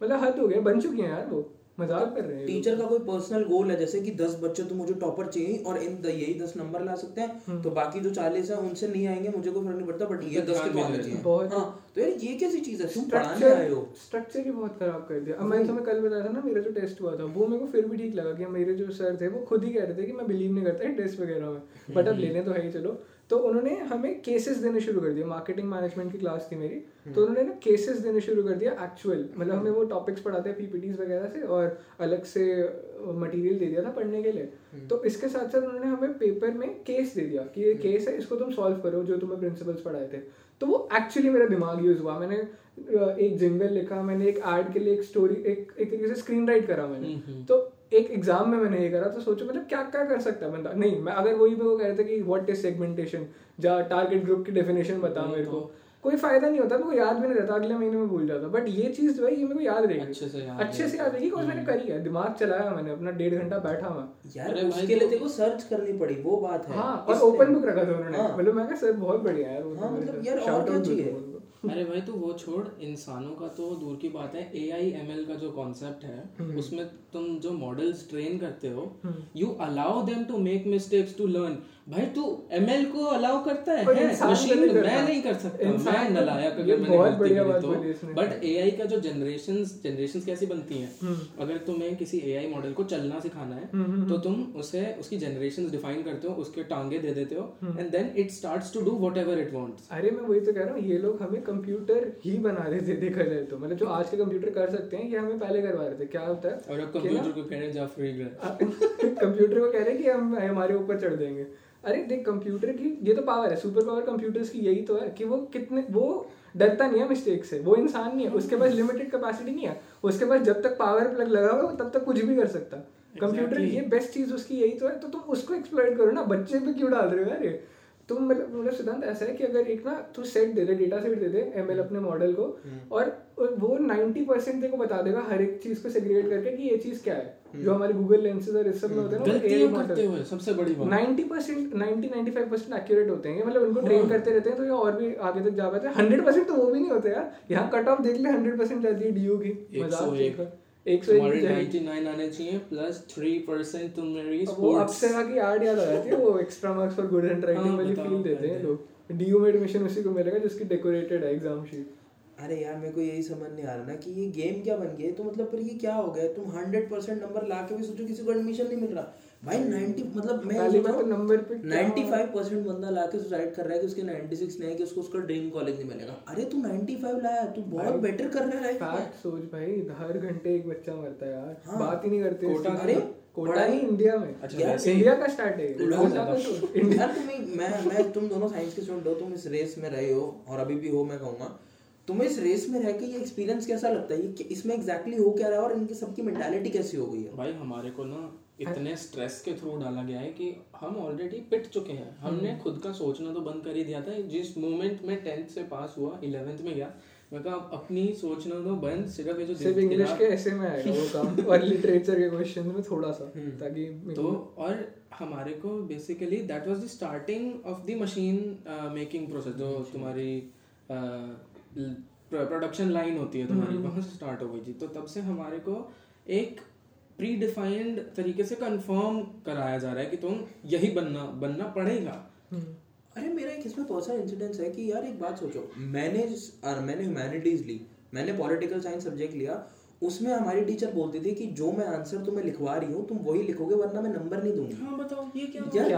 मतलब हद हो गया बन चुकी है यार वो। मज़ाक कर रहे हैं
टीचर का कोई पर्सनल गोल है जैसे कि दस बच्चे तो मुझे टॉपर चाहिए और इन द, यही दस नंबर ला सकते हैं तो बाकी जो चालीस है उनसे नहीं आएँगे मुझे कोई फ़र्क नहीं पड़ता बट ये दस के तो आने चाहिए। हाँ तो यार ये कैसी चीज़ है? तुम पढ़ाने आए हो।
स्ट्रक्चर ही बहुत खराब कर दिया। अब मैंने तुम्हें कल बताया था ना मेरा जो टेस्ट हुआ था वो मेरे को फिर भी ठीक लगा कि मेरे जो सर थे वो खुद ही कह रहे थे कि मैं बिलीव नहीं करता टेस्ट वगैरह में बट अब लेने तो है ही चलो। तो उन्होंने हमें केसेस देने शुरू कर दिया मार्केटिंग मैनेजमेंट की क्लास थी मेरी। तो उन्होंने ना केसेस देने शुरू कर दिया एक्चुअल मतलब हमें वो टॉपिक्स पढ़ाते हैं पीपीटीज वगैरह से और अलग से मटेरियल दे दिया था पढ़ने के लिए। तो इसके साथ साथ उन्होंने हमें पेपर में केस दे दिया कि ये केस है इसको तुम सॉल्व करो जो तुम्हें प्रिंसिपल्स पढ़ाए थे। तो वो एक्चुअली मेरा दिमाग यूज़ हुआ। मैंने एक जिंगल लिखा मैंने एक एड के लिए एक स्टोरी एक एक तरीके से स्क्रीन राइट करा मैंने। तो एक एग्ज़ाम में मैंने ये करा तो सोचो मतलब क्या क्या कर सकता है बंदा? नहीं मैं अगर वही मेरे वो कह रहे थे कि व्हाट इज़ सेगमेंटेशन जा टारगेट ग्रुप की डेफिनेशन बता मेरे को। कोई फ़ायदा नहीं होता मेरे को याद भी नहीं रहता अगले महीने में भूल जाता। बट ये चीज़ जो है ये मेरे को याद रहेगी।
अच्छे से याद
अच्छे से याद रहेगी बिकॉज़ मैंने करी है। दिमाग चलाया मैंने अपना डेढ़ घंटा बैठा मैं
यार उसके लिए
तो-
तेरे सर्च करनी पड़ी वो बात है।
हाँ और ओपन बुक रखा था उन्होंने।
हाँ।
मतलब मैं सर बहुत बढ़िया है यार वो तो मेरे
मतलब यार और क्या चाहिए?
अरे भाई तो वो छोड़ इंसानों का तो दूर की बात है। ए आई एम एल का जो कॉन्सेप्ट
हम्म।
है उसमें तुम जो मॉडल्स ट्रेन करते हो you allow them to make mistakes to learn भाई तू एम एल को अलाउ करता
और
है? मशीन
नहीं
मैं नहीं कर सकता मैं नलायक अगर मैंने
बहुत
गलती करी तो। बट ए आई का जो जनरेशन जनरेशन कैसी बनती हैं?
हम्म।
अगर तुम्हें किसी ए आई मॉडल को चलना सिखाना
हम्म,
है तो तुम उसे उसकी जनरेशन डिफाइन करते हो उसके टांगे दे देते हो
हम्म।
And then it starts to do what it wants
अरे मैं वही तो कह रहा हूँ ये लोग हमें कंप्यूटर ही बना रहे थे देखा जाए तो। मतलब जो आज के कंप्यूटर कर सकते हैं ये हमें पहले करवा रहे थे क्या होता है
और अब कंप्यूटर को कह रहे हैं जा फ्री
कंप्यूटर को कह रहे हैं कि हम हमारे ऊपर चढ़ देंगे। अरे देख कंप्यूटर की ये तो पावर है सुपर पावर कंप्यूटर्स की यही तो है कि वो कितने वो डरता नहीं है मिस्टेक से वो इंसान नहीं है उसके पास लिमिटेड कैपेसिटी नहीं है उसके पास जब तक पावर प्लग लगा हुआ तब तक कुछ भी कर सकता कंप्यूटर
Exactly.
ये बेस्ट चीज़ उसकी यही तो है तो तुम उसको एक्सप्लोर करो ना बच्चे पे क्यों डाल रहे हो यार तुम मतलब मतलब सिद्धांत ऐसा है कि अगर एक ना तू सेट दे दे डेटा सेट दे दे एमएल अपने मॉडल को और वो 90 परसेंट तेरे को बता देगा हर एक चीज़ को सेग्रीगेट करके कि ये चीज़ क्या है। जो हमारे गूगल लेंसेज और इस सब में होते हैं ना
करते हुए? सबसे बड़ी बात।
90 percent ninety ninety five percent accurate होते हैं। मतलब उनको ट्रेन करते रहते हैं तो ये और भी आगे तक जा पाते हैं। हंड्रेड परसेंट तो वो भी नहीं होते यार। यहाँ कट ऑफ़ देख ले हंड्रेड परसेंट जाती है डीयू की मज़ाक
101
एक सौ
तुम्हारे
एक
99 आने चाहिए प्लस 3% तुम मेरी
वो अप्सरा की याद याद आ जाती है वो extra marks for good handwriting वाली फील देते लोग। डीयू में एडमिशन उसी को मिलेगा जिसकी डेकोरेटेड है एग्ज़ाम शीट
अरे यार मेरे को यही समझ नहीं आ रहा ना कि ये गेम क्या बन गया? तो मतलब पर ये क्या हो गया? तुम हंड्रेड परसेंट नंबर ला के भी सोचो किसी को एडमिशन नहीं मिल रहा। भाई 90 मतलब मैं
पहली बात तो नंबर पे
95 परसेंट बंदा ला के सुसाइड कर रहा है कि उसके 96 नहीं है कि उसको उसका ड्रीम कॉलेज नहीं मिलेगा। अरे तू 95 लाया तू बहुत बेटर कर रहा है
फैक्ट सोच भाई हर घंटे एक बच्चा मरता है यार।
हाँ।
बात ही नहीं करते
कोटा
अरे,
कोटा नहीं इंडिया में।
अच्छा,
इंडिया का स्टार्ट है। कोटा
हो
का तो इंडिया
यार तुम्हें मैं मैं तुम दोनों साइंस के स्टूडेंट हो तुम इस रेस में रहे हो और अभी भी हो मैं कहूँगा। तुम्हें इस रेस में रह के ये एक्सपीरियंस कैसा लगता है? ये इसमें एग्जैक्टली हो क्या रहा है और इनकी सबकी मेंटालिटी कैसी हो गई है?
भाई हमारे को ना इतने स्ट्रेस के थ्रू डाला गया है कि हम ऑलरेडी पिट चुके हैं। हमने
हम्म।
खुद का सोचना तो बंद कर ही दिया था। जिस मोमेंट में टेंथ से पास हुआ इलेवेंथ में गया मैं कहा अपनी सोचना तो बंद सिर्फ़ ये जो
सिर्फ़ इंग्लिश के ऐसे में आएगा वो काम और लिटरेचर के क्वेश्चन में थोड़ा सा ताकि
तो और हमारे को basically that was the starting of the machine making process जो तुम्हारी प्रोडक्शन लाइन होती है तुम्हारी वहाँ से स्टार्ट हो गई थी। तो तब से हमारे को एक प्री डिफाइंड तरीके से कंफर्म कराया जा रहा है कि तुम यही बनना बनना पड़ेगा।
हम्म।
अरे मेरा एक इसमें पर्सनल इंसिडेंस है कि यार एक बात सोचो मैंने अ, मैंने ह्यूमैनिटीज ली मैंने पॉलिटिकल साइंस सब्जेक्ट लिया उसमें हमारी टीचर बोलती थी कि जो मैं आंसर तुम्हें लिखवा रही हूँ तुम वही लिखोगे वरना मैं नंबर नहीं दूँगी।
हाँ बताओ ये क्या
यार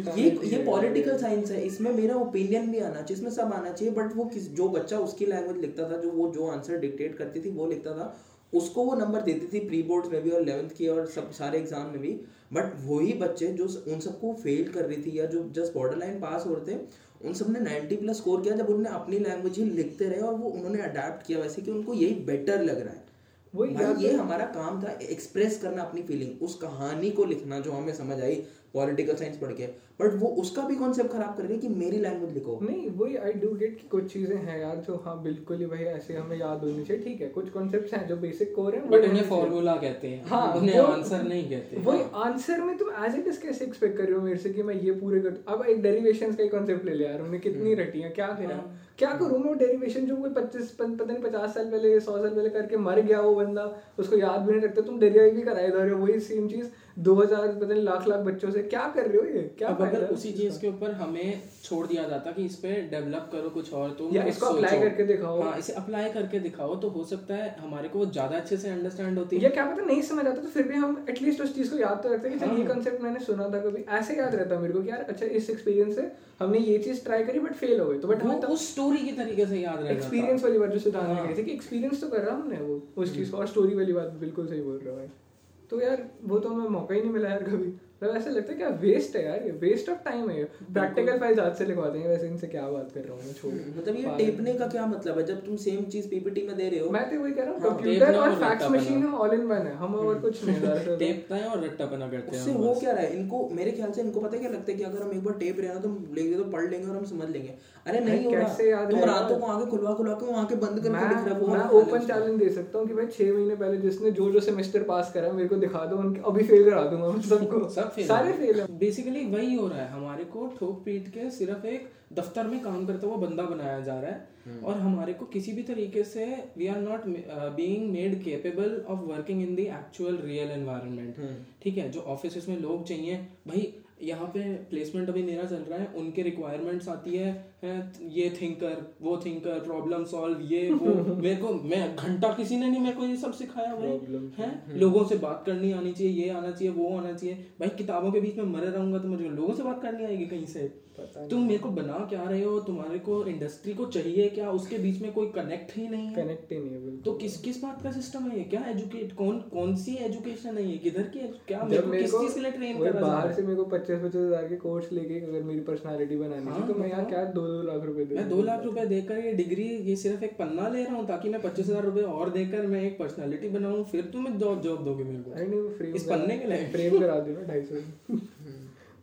क्या
ये ये पॉलिटिकल साइंस है इसमें मेरा ओपिनियन भी आना चाहिए इसमें सब आना चाहिए बट वो किस जो बच्चा उसकी लैंग्वेज लिखता था जो वो जो आंसर डिक्टेट करती थी वो लिखता था उसको वो नंबर देती थी प्री बोर्ड्स में भी और इलेवेंथ की और सब सारे एग्ज़ाम में भी। बट वही बच्चे जो उन सबको फेल कर रही थी या जो जस्ट बॉर्डर लाइन पास हो रहे थे उन सबने 90 प्लस स्कोर किया जब उन्होंने अपनी लैंग्वेज ही लिखते रहे और वो उन्होंने अडेप्ट किया वैसे कि उनको यही बेटर लग रहा है।
वही
ये हमारा काम था एक्सप्रेस करना अपनी फीलिंग उस कहानी को लिखना जो हमें समझ आई। पॉलिटिकल साइंस पढ़ के बट वो उसका भी कॉन्सेप्ट खराब कर रही है कि मेरी लैंग्वेज लिखो।
नहीं वही आई डू गेट कि कुछ चीज़ें हैं यार जो हाँ बिल्कुल ही भाई ऐसे हमें याद होनी चाहिए। ठीक है कुछ कॉन्सेप्ट्स हैं जो बेसिक कोर हैं
बट उन्हें फॉर्मूला कहते हैं।
हाँ
उन्हें आंसर नहीं कहते।
वही आंसर में तुम एज इट इज़ कैसे एक्सपेक्ट कर रहे हो मेरे से कि मैं ये पूरे कर अब एक डेरिवेशन का ही कॉन्सेप्ट ले लिया यार उन्हें कितनी रटी है क्या करा
हाँ।
क्या करूँ मैं डेरिवेशन जो कोई पच्चीस पता नहीं पचास साल पहले सौ साल पहले करके मर गया वो बंदा उसको याद भी नहीं रखते तुम डेरिवेट भी कराए जा रहे हो वही सेम चीज़। दो हज़ार पता नहीं लाख लाख बच्चों से क्या कर रहे हो ये क्या
अब अगर उसी चीज़ के ऊपर हमें छोड़ दिया जाता कि इस पे डेवलप करो कुछ और तो
या इसको
सोचो।
करके दिखाओ।
हाँ इसे अप्लाई करके दिखाओ तो हो सकता है हमारे को वो ज़्यादा अच्छे से अंडरस्टैंड होती है
या क्या पता नहीं समझ आता तो फिर भी हम एटलीस्ट उस चीज़ को याद तो रखते हैं कि ये
हाँ।
कंसेप्ट मैंने सुना था कभी ऐसे याद रहता मेरे को कि यार अच्छा इस एक्सपीरियंस से हमने ये चीज़ ट्राई करी बट फेल हो गई तो बट हमें
उस स्टोरी की तरीके से याद रह जाता
एक्सपीरियंस वाली बात जो सिद्धांत ने
हाँ।
कही थी कि एक्सपीरियंस तो कर रहा हमने वो उस चीज़ को और स्टोरी वाली बात बिल्कुल सही बोल रहा है तो यार वो तो हमें मौका ही नहीं मिला यार कभी। मतलब ऐसा लगता है क्या वेस्ट है यार ये वेस्ट ऑफ़ टाइम है ये। प्रैक्टिकल फाइल्स आज से लिखवा देंगे वैसे इनसे क्या बात कर रहा हूँ मैं छोड़।
मतलब ये टेपने का क्या मतलब है? जब तुम सेम चीज़ पीपीटी में दे रहे हो।
मैं तो वही कह रहा हूँ
हाँ,
कंप्यूटर और फैक्स मशीन। हम ऑल इन वन है हम और कुछ नहीं।
टेपता है और रट्टा बना करते
उससे
हो
क्या रहा है? इनको मेरे ख्याल से इनको पता है क्या लगता है कि अगर हम एक बार टेप रहे ना तो लेंगे तो पढ़ लेंगे और हम समझ लेंगे। अरे नहीं
कैसे याद
तुम रातों को आगे खुलवा खुलवा के वहाँ के बंद करके लिख रहे हो वो
मैं ओपन चैलेंज दे सकता हूँ कि भाई छह महीने पहले जिसने जो जो सेमेस्टर पास करा है मेरे को दिखा दो उनके अभी फेल करा दूँगा उन सबको।
सब फेल
सारे फेल है
बेसिकली वही हो रहा है. हमारे को ठोक पीट के सिर्फ़ एक दफ्तर में काम करता हुआ बंदा बनाया जा रहा है और हमारे को किसी भी तरीके से we are not being made capable of working in the actual real environment ठीक है? जो ऑफ़िस में लोग चाहिए भाई यहाँ पे प्लेसमेंट अभी मेरा चल रहा है उनके रिक्वायरमेंट्स आती है, है ये थिंकर वो थिंकर प्रॉब्लम सॉल्व ये वो मेरे को मैं घंटा किसी ने नहीं मेरे को ये सब सिखाया भाई है? लोगों से बात करनी आनी चाहिए ये आना चाहिए वो आना चाहिए। भाई किताबों के बीच में मरे रहूँगा तो मुझे लोगों से बात करनी आएगी कहीं से? तुम मेरे को बना क्या रहे हो? तुम्हारे को इंडस्ट्री को चाहिए क्या? उसके बीच में कोई कनेक्ट ही नहीं है।
कनेक्ट ही नहीं है
तो किस किस बात का सिस्टम है ये? क्या एजुकेट कौन कौन सी एजुकेशन है ये? किधर की क्या मेरे को किस चीज़ के लिए ट्रेन कर रहा
बाहर
है
से मेरे को पच्चीस पच्चीस हज़ार के कोर्स लेके अगर मेरी पर्सनालिटी बनानी थी
हाँ,
तो मैं यहाँ क्या दो दो लाख रुपए दे
मैं दो लाख रुपए देकर ये डिग्री ये सिर्फ़ एक पन्ना ले रहा हूँ ताकि मैं पच्चीस हज़ार रुपए और देकर मैं एक पर्सनालिटी बनाऊँ फिर तुम जॉब जॉब दोगे मेरे को। इस पन्ने के लिए।
फ्रेम करा दो ढाई सौ।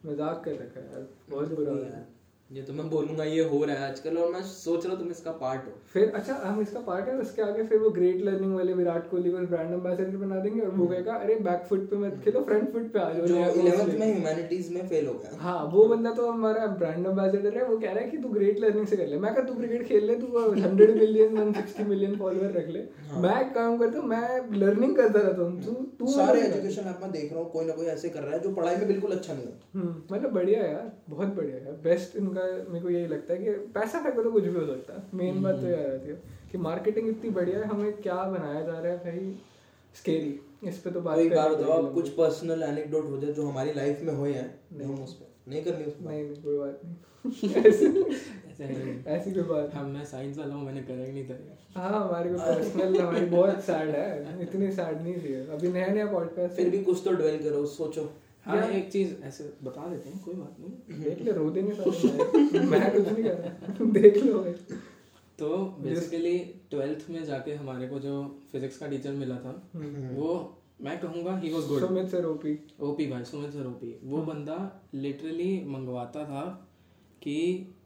मज़ाक कर रखा है यार बहुत बुरा है
ये तो मैं बोलूँगा ये हो रहा है आजकल और मैं सोच रहा हूँ तुम इसका पार्ट हो।
फिर अच्छा हम इसका पार्ट है उसके आगे फिर वो ग्रेट लर्निंग वाले विराट कोहली को ब्रांड एम्बेसडर बना देंगे और वो कहेगा अरे बैक फुट पे मत खेलो फ्रंट फुट पे आ जाओ
जो इलेवेंथ। में ह्यूमैनिटीज में फेल हो गया।
हाँ वो बंदा तो हमारा ब्रांड एम्बेसडर है वो कह रहा है कि तू ग्रेट लर्निंग से कर ले। मैं कहा तू क्रिकेट खेल ले तू hundred million one sixty million follower रख ले। मैं काम करता हूँ मैं लर्निंग करता रहता हूँ। तू तू
सारे एजुकेशन ऐप में देख रहा हूँ कोई ना कोई ऐसे कर रहा है जो पढ़ाई में बिल्कुल अच्छा नहीं है
हम्म, मतलब बढ़िया यार बहुत बढ़िया है। बेस्ट इनका मेरे को यही लगता है कि पैसा फेंको तो कुछ भी हो सकता है। मेन बात तो यह रहती है कि मार्केटिंग इतनी बढ़िया है हमें क्या बनाया जा रहा है भाई? स्केरी इस पे तो बात
बात
करनी
बताओ कुछ पर्सनल एनेक्डोट हो जाए जो हमारी लाइफ में हुए हैं नहीं। हम उस पर नहीं करनी
नहीं कोई बात नहीं। ऐसी
है।
ऐसी कोई बात
हम मैं साइंस वाला हूँ मैंने करा ही नहीं था
हाँ हमारी कोई पर्सनल हमारी बहुत सैड है। इतनी सैड नहीं थी। अभी नया नया पॉडकास्ट
फिर भी कुछ तो डवेल करो सोचो।
हाँ। एक चीज़ ऐसे बता देते हैं कोई बात नहीं।
देख ले रो देने सारे मैं कुछ नहीं कर रहा। देख लो।
तो बेसिकली ट्वेल्थ में जाके हमारे को जो फिजिक्स का टीचर मिला था वो मैं कहूँगा he was good
Sumit sir OP
OP भाई सुमित सर ओपी वो बंदा लिटरली मंगवाता था कि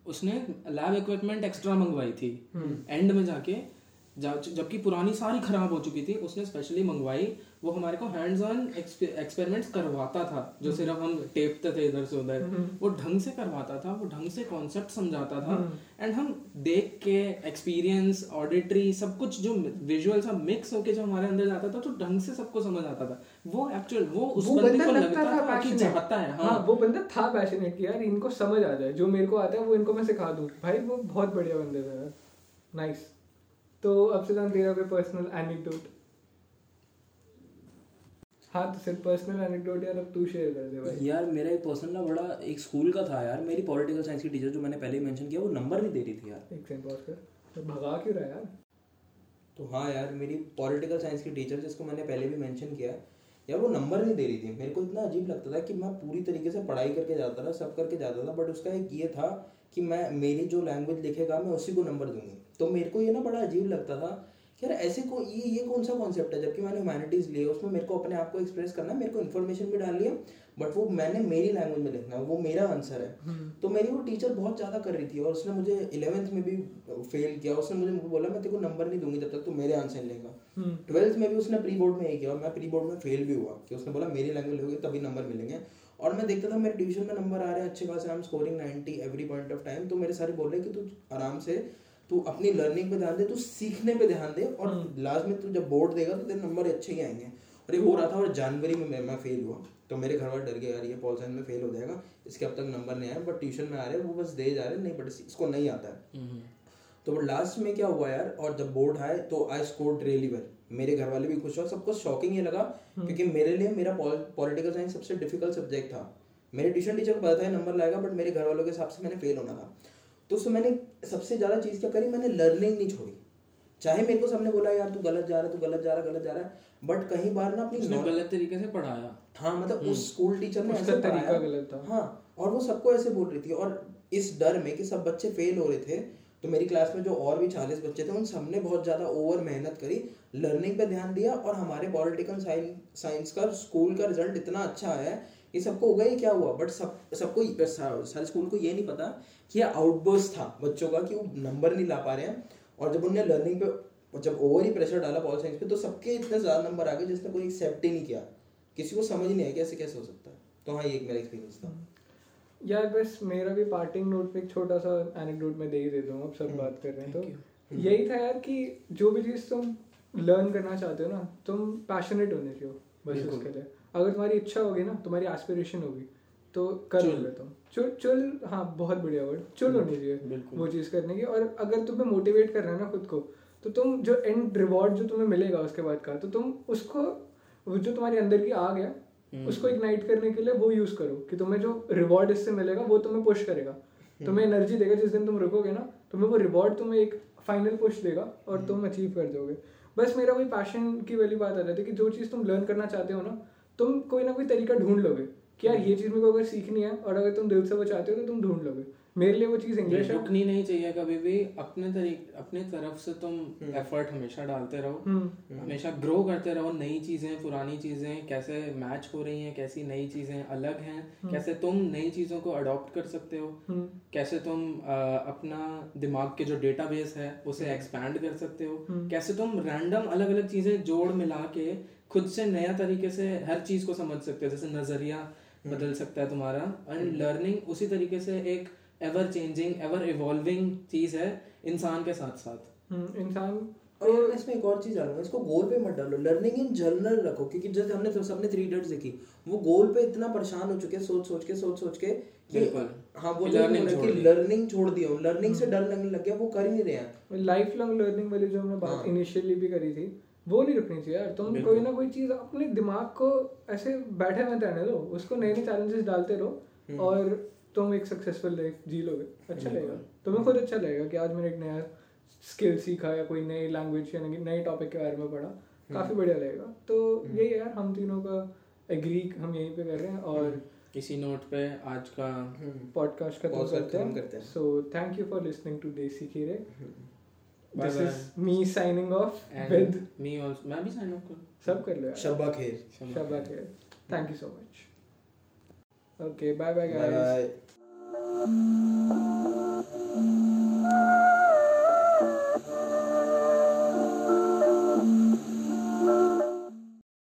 उसने लैब इक्विपमेंट एक्स्ट्रा मंगवाई थी। एंड में जाके जबकि पुरानी सारी खराब हो चुकी थी उसने स्पेशली मंगवाई वो हमारे को हैंड्स ऑन एक्सपेरिमेंट्स करवाता था। जो सिर्फ़ हम टेपते थे इधर से उधर। वो ढंग से करवाता था वो ढंग से कॉन्सेप्ट समझाता था। एंड हम देख के एक्सपीरियंस ऑडिटरी सब कुछ जो विजुअल सब मिक्स होके जो हमारे अंदर जाता था तो ढंग से सबको समझ आता था। वो एक्चुअल वो उस
वो
बंदे को
लगता था
था कि चाहता है
हाँ।
हाँ
वो बंदा था पैशनेट कि यार इनको समझ आ जाए। जो मेरे को आता है वो इनको मैं सिखा दूँ। भाई वो बहुत बढ़िया बंदे थे यार। नाइस तो अब से तेरा कोई पर्सनल एनेक्डोट हाँ तो सिर्फ़ पर्सनल एनेक्डोट यार अब तू शेयर कर दे भाई।
यार मेरा एक पर्सन ना बड़ा एक स्कूल का था यार। मेरी पॉलिटिकल साइंस की टीचर जो मैंने पहले ही मेंशन किया वो नंबर नहीं दे रही थी यार।
एक सेकंड पॉज कर। तो भगा क्यों रहा यार?
तो हाँ यार मेरी पॉलिटिकल साइंस की टीचर जिसको मैंने पहले भी मेंशन किया यार वो नंबर नहीं दे रही थी। मेरे को इतना अजीब लगता था कि मैं पूरी तरीके से पढ़ाई करके जाता था सब करके जाता था बट उसका एक ये था कि मैं मेरी जो लैंग्वेज लिखेगा मैं उसी को नंबर दूँगी। तो मेरे को ये ना बड़ा अजीब लगता था यार ऐसे को ये ये कौन सा कॉन्सेप्ट है? जबकि मैंने ह्यूमैनिटीज लिए उसमें मेरे को अपने आप को एक्सप्रेस करना है मेरे को इन्फॉर्मेशन भी डालनी है बट वो मैंने मेरी लैंग्वेज में लिखना है वो मेरा आंसर है। तो मेरी वो टीचर बहुत ज़्यादा कर रही थी और उसने मुझे इलेवेंथ में भी फेल किया उसने मुझे बोला मैं तेरे को नंबर नहीं दूँगी जब तक तू मेरे आंसर लेगा।
हम्म।
ट्वेल्थ में भी उसने प्री बोर्ड में यही किया और मैं प्री बोर्ड में फेल भी हुआ कि उसने बोला मेरी लैंग्वेज लोगे तभी नंबर मिलेंगे। और मैं देखता था मेरे डिवीज़न में नंबर आ रहे हैं अच्छे खासे I am scoring 90 every point of time तो मेरे सारे बोल रहे कि तू आराम से तू अपनी लर्निंग पे ध्यान दे तू सीखने पे ध्यान दे और लास्ट में तू जब बोर्ड देगा तो तेरे नंबर अच्छे ही आएँगे। और ये हो रहा था और जनवरी में मैं, फेल हुआ। तो मेरे घर वाले डर गए यार ये पॉल साइंस में फेल हो जाएगा इसके अब तक नंबर नहीं आया बट ट्यूशन में आ रहे हैं वो बस दे जा रहे हैं नहीं बट इसको नहीं आता है। तो वो लास्ट में क्या हुआ यार और जब बोर्ड आए तो आई स्कोर्ड रियली वेल मेरे घर वाले भी खुश हुआ सबको शॉकिंग ये लगा क्योंकि मेरे लिए मेरा पॉलिटिकल साइंस सबसे डिफ़िकल्ट सब्जेक्ट था। मेरे ट्यूशन टीचर को पता था नंबर लाएगा बट मेरे घर वालों के हिसाब से मैंने फेल होना था। तो उसमें मैंने सबसे ज़्यादा चीज़ क्या करी? मैंने लर्निंग नहीं छोड़ी। चाहे मेरे को सबने बोला यार तू गलत जा रहा है तू गलत जा रहा है गलत जा रहा है बट कहीं बार ना अपनी
गलत तरीके से पढ़ाया।
हाँ मतलब
हम्म।
उस स्कूल टीचर ने ऐसे
तरीका
पढ़ाया
गलत था।
हाँ और वो सबको ऐसे बोल रही थी। और इस डर में कि सब बच्चे फेल हो रहे थे तो मेरी क्लास में जो और भी चालीस बच्चे थे उन सबने बहुत ज़्यादा ओवर मेहनत करी लर्निंग पे ध्यान दिया और हमारे पॉलिटिकल साइंस का स्कूल का रिज़ल्ट इतना अच्छा आया है कि सबको होगा ये क्या हुआ? बट सब सबको सारे स्कूल को ये नहीं पता कि ये आउटबर्स्ट था बच्चों का कि वो नंबर नहीं ला पा रहे हैं। और जब उन्होंने लर्निंग पे और जब ओवर ही प्रेशर डाला पॉल साइंस पे तो सबके इतने ज़्यादा नंबर आ गए जिसने कोई एक्सेप्ट ही नहीं किया। किसी को समझ नहीं आया कि ऐसे कैसे हो सकता है। तो हाँ ये एक मेरा एक्सपीरियंस था।
यार बस मेरा भी पार्टिंग नोट पे एक छोटा सा एनेक्डोट मैं दे ही देता हूँ अब सब
हम्म,
बात कर रहे हैं। तो यही था यार कि जो भी चीज़ तुम लर्न करना चाहते हो ना तुम पैशनेट होने चाहिए बस उसके लिए। अगर तुम्हारी इच्छा होगी ना तुम्हारी एस्पिरेशन होगी तो कर। लोगे तुम चुल चुल हाँ बहुत बढ़िया वर्ड चुल होनी चाहिए वो चीज़ करने की और अगर तुम्हें मोटिवेट कर करना है ना खुद को तो तुम जो एंड रिवॉर्ड जो तुम्हें मिलेगा उसके बाद का तो तुम उसको जो तुम्हारे अंदर की आग है
हम्म।
उसको इग्नाइट करने के लिए वो यूज़ करो कि तुम्हें जो रिवॉर्ड इससे मिलेगा वो तुम्हें पुश करेगा
हम्म।
तुम्हें एनर्जी देगा जिस दिन तुम रुकोगे ना तुम्हें वो रिवॉर्ड तुम्हें एक फाइनल पुश देगा और
हम्म।
तुम अचीव कर दोगे बस मेरा वही पैशन की वाली बात आ जाती है कि जो चीज़ तुम लर्न करना चाहते हो ना तुम कोई ना कोई तरीका ढूंढ लोगे कि यार ये चीज़ मेरे को अगर सीखनी है और अगर तुम दिल से वो चाहते हो तो तुम ढूंढ लोगे। मेरे लिए वो चीज़ इंग्लिश है।
रुकनी नहीं चाहिए कभी भी। अपने तरीके अपने तरफ़ से तुम एफर्ट हमेशा डालते रहो।
हम्म।
हमेशा ग्रो करते रहो। नई चीज़ें पुरानी चीज़ें कैसे मैच हो रही हैं कैसी नई चीज़ें अलग हैं कैसे तुम नई चीज़ों को अडॉप्ट कर सकते हो।
हम्म।
कैसे तुम अ, अपना दिमाग के जो डेटाबेस है उसे एक्सपैंड कर सकते हो। कैसे तुम रैंडम अलग अलग चीज़ें जोड़ मिला के खुद से नया तरीके से हर चीज़ को समझ सकते हो जैसे नज़रिया बदल सकता है तुम्हारा। एंड लर्निंग उसी तरीके से एक एवर चेंजिंग एवर इवॉल्विंग चीज़ है इंसान के साथ साथ।
हम्म, इंसान
और मैं इसमें एक और चीज़ डालूँगा इसको गोल पे मत डालो। लर्निंग इन जनरल रखो क्योंकि जैसे हमने तो सबने थ्री इडियट्स देखी वो गोल पे इतना परेशान हो चुके हैं सोच सोच के सोच सोच के कि हाँ वो बोला
छोड़
कि लर्निंग छोड़ दिया लर्निंग से डर लगने लग गया वो कर ही नहीं रहे हैं।
लाइफ लॉन्ग लर्निंग वाली जो हमने बात
हाँ।
इनिशियली भी करी थी वो नहीं रखनी चाहिए यार। तुम कोई ना कोई चीज़ अपने दिमाग को ऐसे बैठे मत रहने दो उसको नए नए चैलेंजेस डालते रहो और तुम एक सक्सेसफुल लाइफ जी लोगे। अच्छा लगेगा। तुम्हें खुद अच्छा लगेगा कि आज मैंने एक नया स्किल सीखा या कोई नई लैंग्वेज या नए टॉपिक के बारे में पढ़ा। काफ़ी बढ़िया लगेगा। तो यही है यार हम तीनों का एग्री हम यहीं पे कर रहे हैं और
इसी नोट पे आज का
पॉडकास्ट खत्म करते हैं। So thank you for listening to Desi Kheere.
This
is
me
signing off and with
me
also.
मैं भी sign off कर
सब कर लो
Khair. Kher
Shabba thank you so much. Okay bye bye
guys.
Bye
bye